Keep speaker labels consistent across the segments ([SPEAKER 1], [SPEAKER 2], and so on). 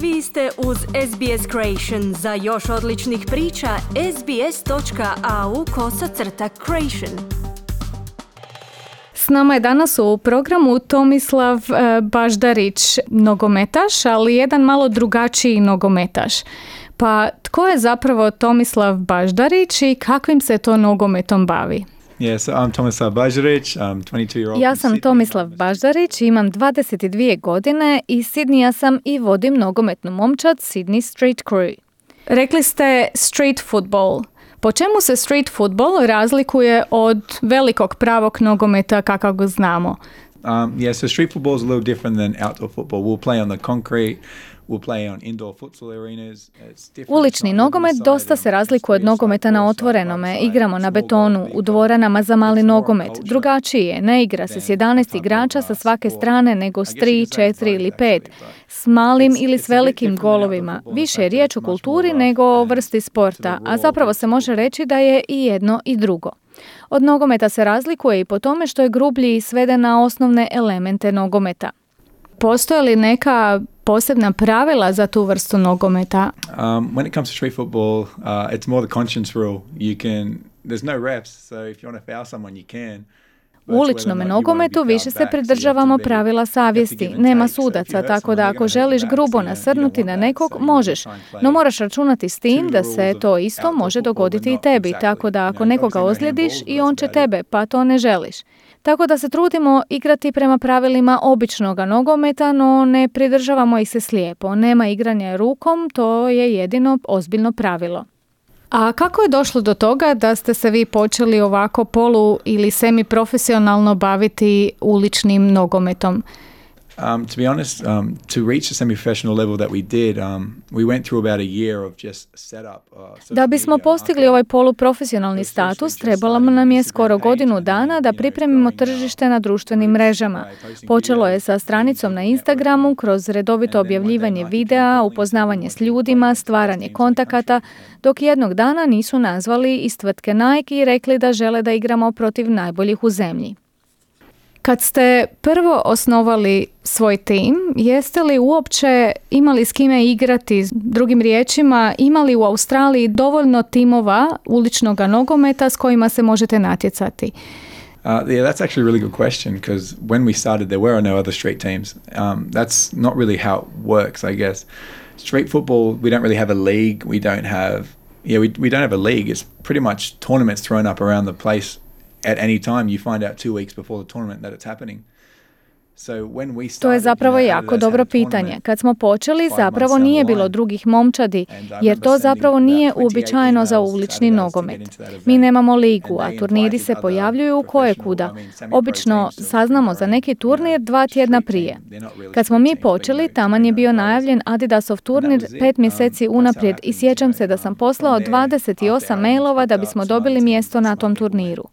[SPEAKER 1] Vi ste uz SBS Creation. Za još odličnih priča, sbs.au kosacrta creation.
[SPEAKER 2] S nama je danas u programu Tomislav e, Baždarić, nogometaš, ali jedan malo drugačiji nogometaš. Pa tko je zapravo Tomislav Baždarić i kakvim se to nogometom bavi?
[SPEAKER 3] Yeah, so I'm Tomislav Baždarić, I'm 22 year old
[SPEAKER 2] Ja sam Tomislav Baždarić, imam 22 godine i Sidnija sam i vodim nogometnu momčad Sydney Street Crew. Rekli ste street football. Po čemu se street football razlikuje od velikog pravog nogometa kakav ga znamo?
[SPEAKER 3] Um, yeah, so street football is a little different than outdoor football. We'll play on the concrete, we'll play on indoor futsal arenas. It's different.
[SPEAKER 2] Ulični nogomet dosta se razlikuje od nogometa na otvorenome. Igramo na betonu, u dvoranama za mali nogomet. Drugačiji je, ne igra se s 11 igrača sa svake strane nego s 3, 4 ili 5. S malim ili s velikim golovima. Više je riječ o kulturi nego o vrsti sporta, a zapravo se može reći da je i jedno i drugo. Od nogometa se razlikuje i po tome što je grublji i sveden na osnovne elemente nogometa. Postoje li neka posebna pravila za tu vrstu nogometa?
[SPEAKER 3] Um, when it comes to street football, uh, it's more the conscience rule. You can, there's no refs, so if you want to foul someone, you can.
[SPEAKER 2] U uličnom nogometu više se pridržavamo pravila savjesti. Nema sudaca, tako da ako želiš grubo nasrnuti na nekog, možeš. No moraš računati s tim da se to isto može dogoditi i tebi, tako da ako nekoga ozlijediš i on će tebe, pa to ne želiš. Tako da se trudimo igrati prema pravilima običnog nogometa, no ne pridržavamo ih se slijepo. Nema igranja rukom, to je jedino ozbiljno pravilo. A kako je došlo do toga da ste se vi počeli ovako polu ili semi profesionalno baviti uličnim nogometom?
[SPEAKER 3] Um, to be honest, um, to reach the semi-professional level that we did, um, we went through about a year of just setup. Uh,
[SPEAKER 2] da bismo postigli ovaj poluprofesionalni status, trebalo nam je skoro godinu dana da pripremimo tržište na društvenim mrežama. Počelo je sa stranicom na Instagramu, kroz redovito objavljivanje videa, upoznavanje s ljudima, stvaranje kontakata, dok jednog dana nisu nazvali iz tvrtke Nike i rekli da žele da igramo protiv najboljih u zemlji. Kad ste prvo osnovali svoj tim, jeste li uopće imali s kime igrati? Drugim riječima, imali u Australiji dovoljno timova uličnog nogometa s kojima se možete natjecati?
[SPEAKER 3] Uh, yeah, that's actually a really good question because when we started, there were no other street teams. Um, that's not really how it works, I guess. Street football, we don't really have a league. We don't have, yeah, we, we don't have a league. It's pretty much tournaments thrown up around the place at any time you find out two weeks before the tournament that it's happening.
[SPEAKER 2] To je zapravo jako dobro pitanje. Kad smo počeli, zapravo nije bilo drugih momčadi, jer to zapravo nije uobičajeno za ulični nogomet. Mi nemamo ligu, a turniri se pojavljuju koje kuda. Obično saznamo za neki turnir dva tjedna prije. Kad smo mi počeli, taman je bio najavljen Adidasov turnir pet mjeseci unaprijed i sjećam se da sam poslao 28 mailova da bismo dobili mjesto na tom turniru.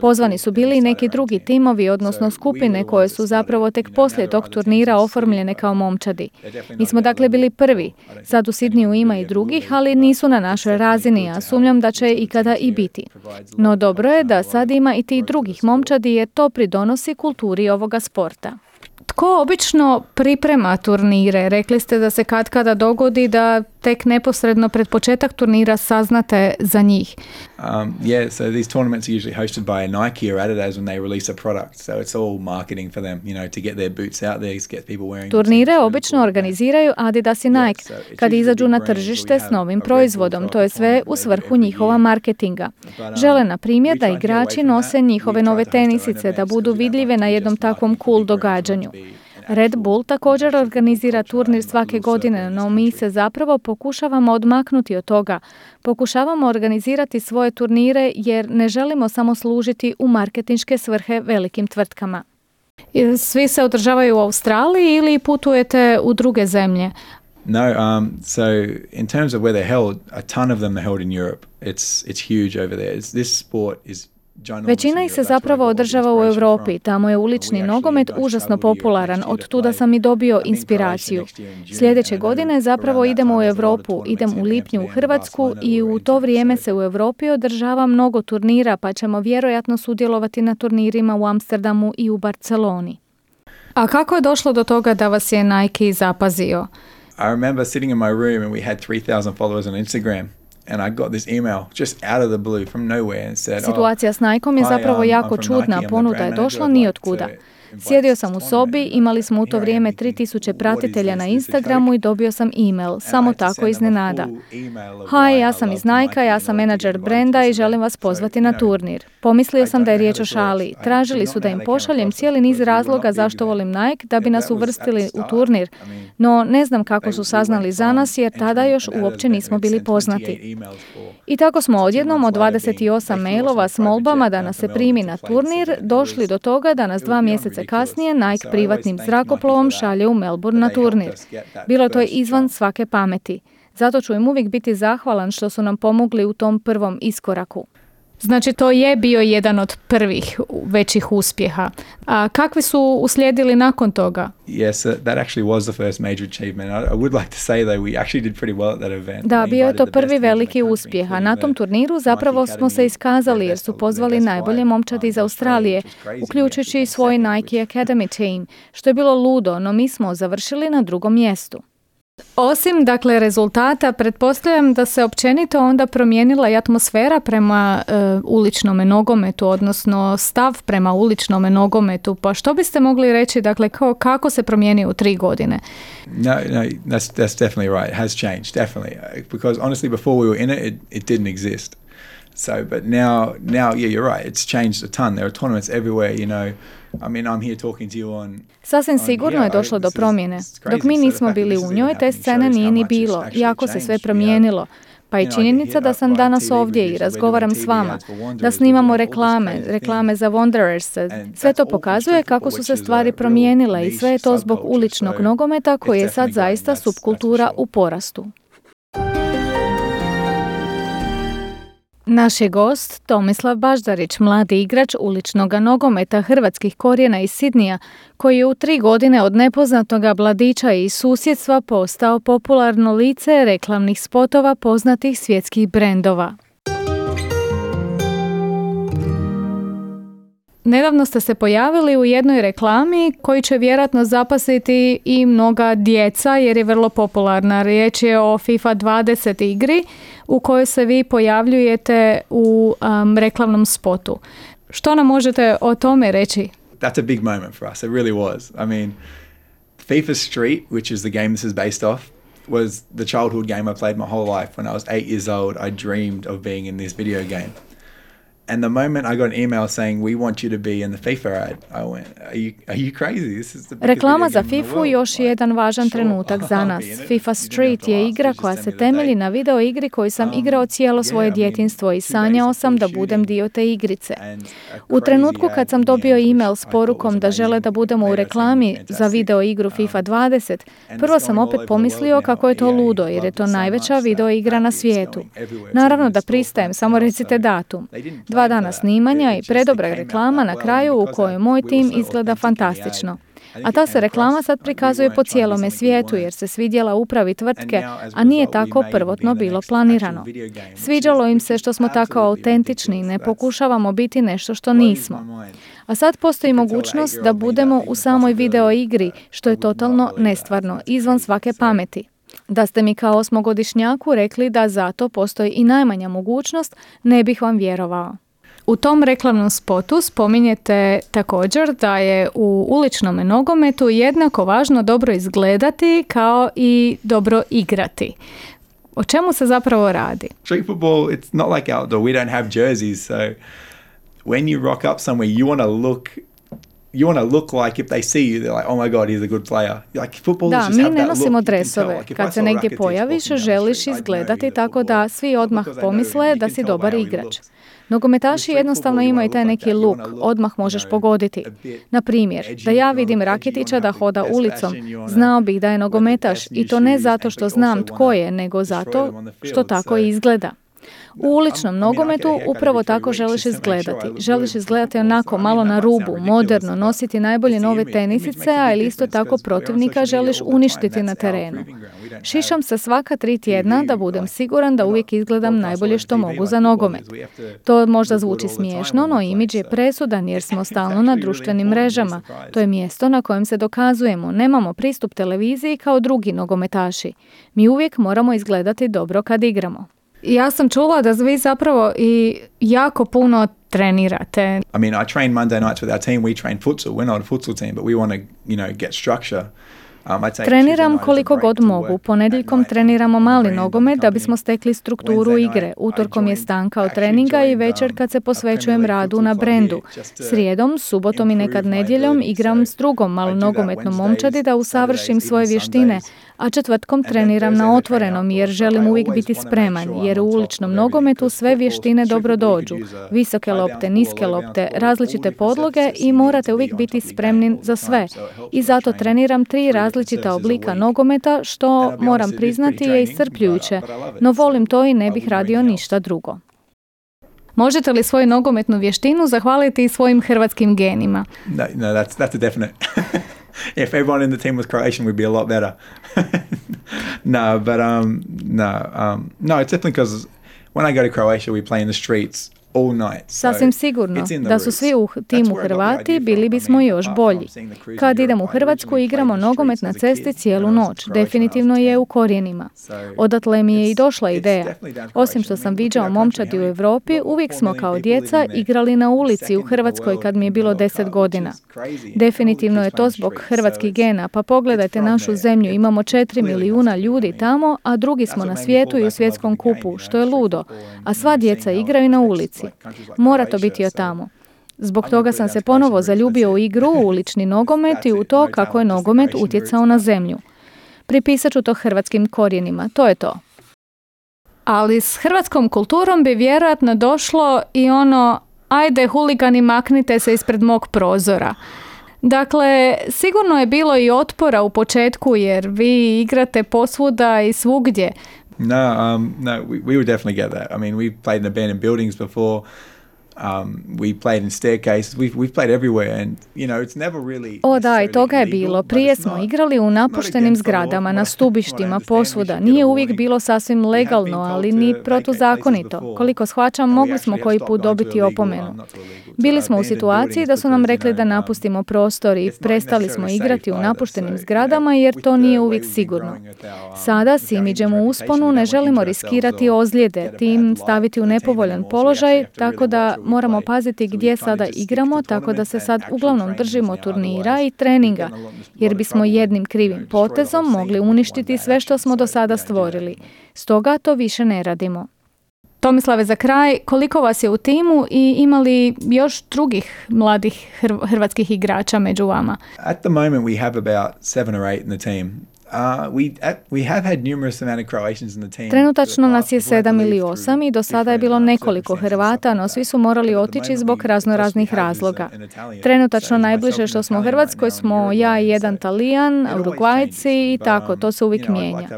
[SPEAKER 2] Pozvani su bili i neki drugi timovi, odnosno skupine koje su zapravo tek poslije tog turnira oformljene kao momčadi. Mi smo dakle bili prvi. Sad u Sidniju ima i drugih, ali nisu na našoj razini, a sumnjam da će ikada i biti. No dobro je da sad ima i tih drugih momčadi jer to pridonosi kulturi ovoga sporta. Tko obično priprema turnire? Rekli ste da se kad kada dogodi da tek neposredno pred početak turnira saznate za njih.
[SPEAKER 3] Um, yeah, so these tournaments are usually hosted by Nike or Adidas when they release a product. So it's all marketing for them, you know, to get their boots out there, to get people wearing
[SPEAKER 2] Turnire obično organiziraju Adidas i Nike kad izađu na tržište s novim proizvodom. To je sve u svrhu njihova marketinga.
[SPEAKER 3] Um,
[SPEAKER 2] Žele, na primjer, da igrači nose njihove nove tenisice, da budu vidljive na jednom takvom cool događanju. Red Bull također organizira turnir svake godine, no mi se zapravo pokušavamo odmaknuti od toga. Pokušavamo organizirati svoje turnire jer ne želimo samo služiti u marketinške svrhe velikim tvrtkama. Svi se održavaju u Australiji ili putujete u druge zemlje?
[SPEAKER 3] No, um, so in terms of where they're held, a ton of them are held in Europe. It's it's huge over there. It's, this sport is
[SPEAKER 2] Većina ih se zapravo održava u Europi, tamo je ulični nogomet užasno popularan, od tuda sam i dobio inspiraciju. Sljedeće godine zapravo idemo u Europu, idem u lipnju u Hrvatsku i u to vrijeme se u Europi održava mnogo turnira, pa ćemo vjerojatno sudjelovati na turnirima u Amsterdamu i u Barceloni. A kako je došlo do toga da vas je Nike zapazio?
[SPEAKER 3] I remember sitting in my room and we had 3,000 followers on Instagram. And I got this email just out of the blue from nowhere and said,
[SPEAKER 2] Situacija s Nikeom je zapravo jako čudna, ponuda je došla ni od kuda. Sjedio sam u sobi, imali smo u to vrijeme 3000 pratitelja na Instagramu i dobio sam e-mail, samo tako iznenada. Hi, ja sam iz Nike, ja sam menadžer brenda i želim vas pozvati na turnir. Pomislio sam da je riječ o šali. Tražili su da im pošaljem cijeli niz razloga zašto volim Nike da bi nas uvrstili u turnir, no ne znam kako su saznali za nas jer tada još uopće nismo bili poznati. I tako smo odjednom od 28 mailova s molbama da nas se primi na turnir došli do toga da nas dva mjeseca kasnije Nike privatnim zrakoplovom šalje u Melbourne na turnir. Bilo to je izvan svake pameti. Zato ću im uvijek biti zahvalan što su nam pomogli u tom prvom iskoraku. Znači to je bio jedan od prvih većih uspjeha. A kakvi su uslijedili nakon toga?
[SPEAKER 3] Yes, uh, that actually was the first major achievement. I would like to say that we actually did pretty well at that event.
[SPEAKER 2] Da, bio je to prvi veliki uspjeh, a na tom turniru zapravo smo se iskazali jer su pozvali najbolje momčadi iz Australije, uključujući i svoj Nike Academy team, što je bilo ludo, no mi smo završili na drugom mjestu. Osim dakle rezultata, pretpostavljam da se općenito onda promijenila i atmosfera prema uh, uličnome nogometu, odnosno stav prema uličnome nogometu. Pa što biste mogli reći, dakle, kao, kako se promijenio u tri godine?
[SPEAKER 3] No, no, that's, that's definitely right. It has changed, definitely. Because honestly, before we were in it, it, it didn't exist. So, but now, now, yeah, you're right. It's changed a ton. There are tournaments everywhere, you know.
[SPEAKER 2] Sasvim sigurno je došlo do promjene. Dok mi nismo bili u njoj, te scene nije ni bilo, iako se sve promijenilo. Pa i činjenica da sam danas ovdje i razgovaram s vama, da snimamo reklame, reklame za Wanderers, sve to pokazuje kako su se stvari promijenile i sve je to zbog uličnog nogometa koji je sad zaista subkultura u porastu. Naš je gost Tomislav Baždarić, mladi igrač uličnog nogometa hrvatskih korijena iz Sidnija, koji je u tri godine od nepoznatog mladića i susjedstva postao popularno lice reklamnih spotova poznatih svjetskih brendova. Nedavno ste se pojavili u jednoj reklami koji će vjerojatno zapasiti i mnoga djeca jer je vrlo popularna. Riječ je o FIFA 20 igri u kojoj se vi pojavljujete u um, reklamnom spotu. Što nam možete o tome reći?
[SPEAKER 3] That's a big moment for us. It really was. I mean, FIFA Street, which is the game this is based off, was the childhood game I played my whole life. When I was eight years old, I dreamed of being in this video game. And the moment I got an email saying we want you to be in the FIFA ad, I went, are you, are you crazy? This is the
[SPEAKER 2] Reklama za FIFA još je jedan važan trenutak za nas. FIFA Street je igra koja se temelji na video igri koju sam um, igrao cijelo svoje djetinstvo i sanjao sam da budem dio te igrice. U trenutku kad sam dobio email s porukom da žele da budemo u reklami za video igru um, FIFA 20, prvo sam opet pomislio kako je to ludo jer je to najveća video igra na svijetu. Naravno da pristajem, samo recite datum dva dana snimanja i predobra reklama na kraju u kojoj moj tim izgleda fantastično. A ta se reklama sad prikazuje po cijelome svijetu jer se svidjela upravi tvrtke, a nije tako prvotno bilo planirano. Sviđalo im se što smo tako autentični i ne pokušavamo biti nešto što nismo. A sad postoji mogućnost da budemo u samoj video igri, što je totalno nestvarno, izvan svake pameti. Da ste mi kao osmogodišnjaku rekli da za to postoji i najmanja mogućnost, ne bih vam vjerovao. U tom reklamnom spotu spominjete također da je u uličnom nogometu jednako važno dobro izgledati kao i dobro igrati. O čemu se zapravo radi?
[SPEAKER 3] Street football, it's not like outdoor. We don't have jerseys, so when you rock up somewhere, you want to look you want to look like if they see you, they're like, oh my god, he's a good player. Like football
[SPEAKER 2] da, mi ne nosimo dresove. Kad se negdje pojaviš, želiš izgledati tako da svi odmah pomisle da si dobar igrač. Nogometaši jednostavno imaju taj neki luk, odmah možeš pogoditi. Na primjer, da ja vidim Rakitića da hoda ulicom, znao bih da je nogometaš i to ne zato što znam tko je, nego zato što tako izgleda. U uličnom nogometu upravo tako želiš izgledati. Želiš izgledati onako malo na rubu, moderno, nositi najbolje nove tenisice, a ili isto tako protivnika želiš uništiti na terenu. Šišam se svaka tri tjedna da budem siguran da uvijek izgledam najbolje što mogu za nogomet. To možda zvuči smiješno, no imidž je presudan jer smo stalno na društvenim mrežama. To je mjesto na kojem se dokazujemo. Nemamo pristup televiziji kao drugi nogometaši. Mi uvijek moramo izgledati dobro kad igramo. Ja sam čula da vi zapravo i jako puno trenirate.
[SPEAKER 3] I mean, I train Monday nights with our team. We train futsal. We're not a futsal team, but we want to, you know, get structure.
[SPEAKER 2] Um, Treniram koliko god mogu. Ponedjeljkom treniramo mali nogomet da bismo stekli strukturu igre. Utorkom je stanka od treninga i večer kad se posvećujem radu na brendu. Srijedom, subotom i nekad nedjeljom igram s drugom malo nogometnom momčadi da usavršim svoje vještine, a četvrtkom treniram na otvorenom jer želim uvijek biti spreman, jer u uličnom nogometu sve vještine dobro dođu. Visoke lopte, niske lopte, različite podloge i morate uvijek biti spremni za sve. I zato treniram tri različita oblika nogometa, što moram priznati je iscrpljujuće, no volim to i ne bih radio ništa drugo. Možete li svoju nogometnu vještinu zahvaliti svojim hrvatskim genima?
[SPEAKER 3] No, no that's, that's a definite. if everyone in the team was Croatian, we'd be a lot better. no, but um, no, um, no, it's definitely because when I go to Croatia, we play in the streets
[SPEAKER 2] Sasvim sigurno, da su svi u timu Hrvati, bili bismo još bolji. Kad idemo u Hrvatsku, igramo nogomet na cesti cijelu noć. Definitivno je u korijenima. Odatle mi je i došla ideja. Osim što sam viđao momčadi u Europi, uvijek smo kao djeca igrali na ulici u Hrvatskoj kad mi je bilo deset godina. Definitivno je to zbog hrvatskih gena, pa pogledajte našu zemlju, imamo četiri milijuna ljudi tamo, a drugi smo na svijetu i u svjetskom kupu, što je ludo. A sva djeca igraju na ulici. Mora to biti o tamo. Zbog toga sam se ponovo zaljubio u igru, u ulični nogomet i u to kako je nogomet utjecao na zemlju. Pripisat ću to hrvatskim korijenima, to je to. Ali s hrvatskom kulturom bi vjerojatno došlo i ono ajde huligani maknite se ispred mog prozora. Dakle, sigurno je bilo i otpora u početku jer vi igrate posvuda i svugdje.
[SPEAKER 3] No, um, no, we, we would definitely get that. I mean, we've played in abandoned buildings before. Um, we played in staircases. We've, we've played everywhere and, you know, it's never really
[SPEAKER 2] O da, i toga je bilo. Prije smo igrali u napuštenim zgradama, na stubištima, posvuda. Nije uvijek bilo sasvim legalno, ali ni protuzakonito. Koliko shvaćam, mogli smo koji put dobiti opomenu. Bili smo u situaciji da su nam rekli da napustimo prostor i prestali smo igrati u napuštenim zgradama jer to nije uvijek sigurno. Sada s imidžem u usponu ne želimo riskirati ozljede, tim staviti u nepovoljan položaj, tako da moramo paziti gdje sada igramo, tako da se sad uglavnom držimo turnira i treninga, jer bismo jednim krivim potezom mogli uništiti sve što smo do sada stvorili. Stoga to više ne radimo. Tomislave, za kraj, koliko vas je u timu i imali još drugih mladih hrvatskih igrača među vama?
[SPEAKER 3] At the moment we have about seven or eight in the team.
[SPEAKER 2] Trenutačno nas je sedam ili osam i do sada je bilo nekoliko Hrvata, no svi su morali otići zbog razno raznih razloga. Trenutačno najbliže što smo Hrvatskoj smo ja i jedan Talijan, Urugvajci i tako, to se uvijek mijenja.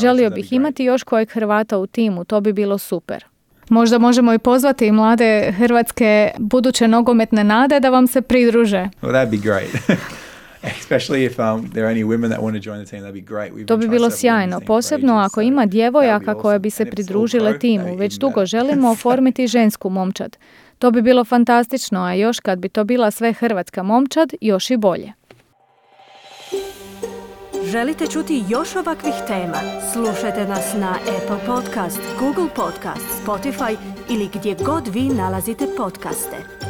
[SPEAKER 2] Želio bih imati još kojeg Hrvata u timu, to bi bilo super. Možda možemo i pozvati mlade hrvatske buduće nogometne nade da vam se pridruže.
[SPEAKER 3] Well, that'd be great.
[SPEAKER 2] To bi bilo sjajno, posebno ako ima djevojaka koje bi se pridružile timu. Već dugo želimo oformiti žensku momčad. To bi bilo fantastično, a još kad bi to bila sve hrvatska momčad, još i bolje.
[SPEAKER 1] Želite čuti još ovakvih tema? Slušajte nas na Apple Podcast, Google Podcast, Spotify ili gdje god vi nalazite podcaste.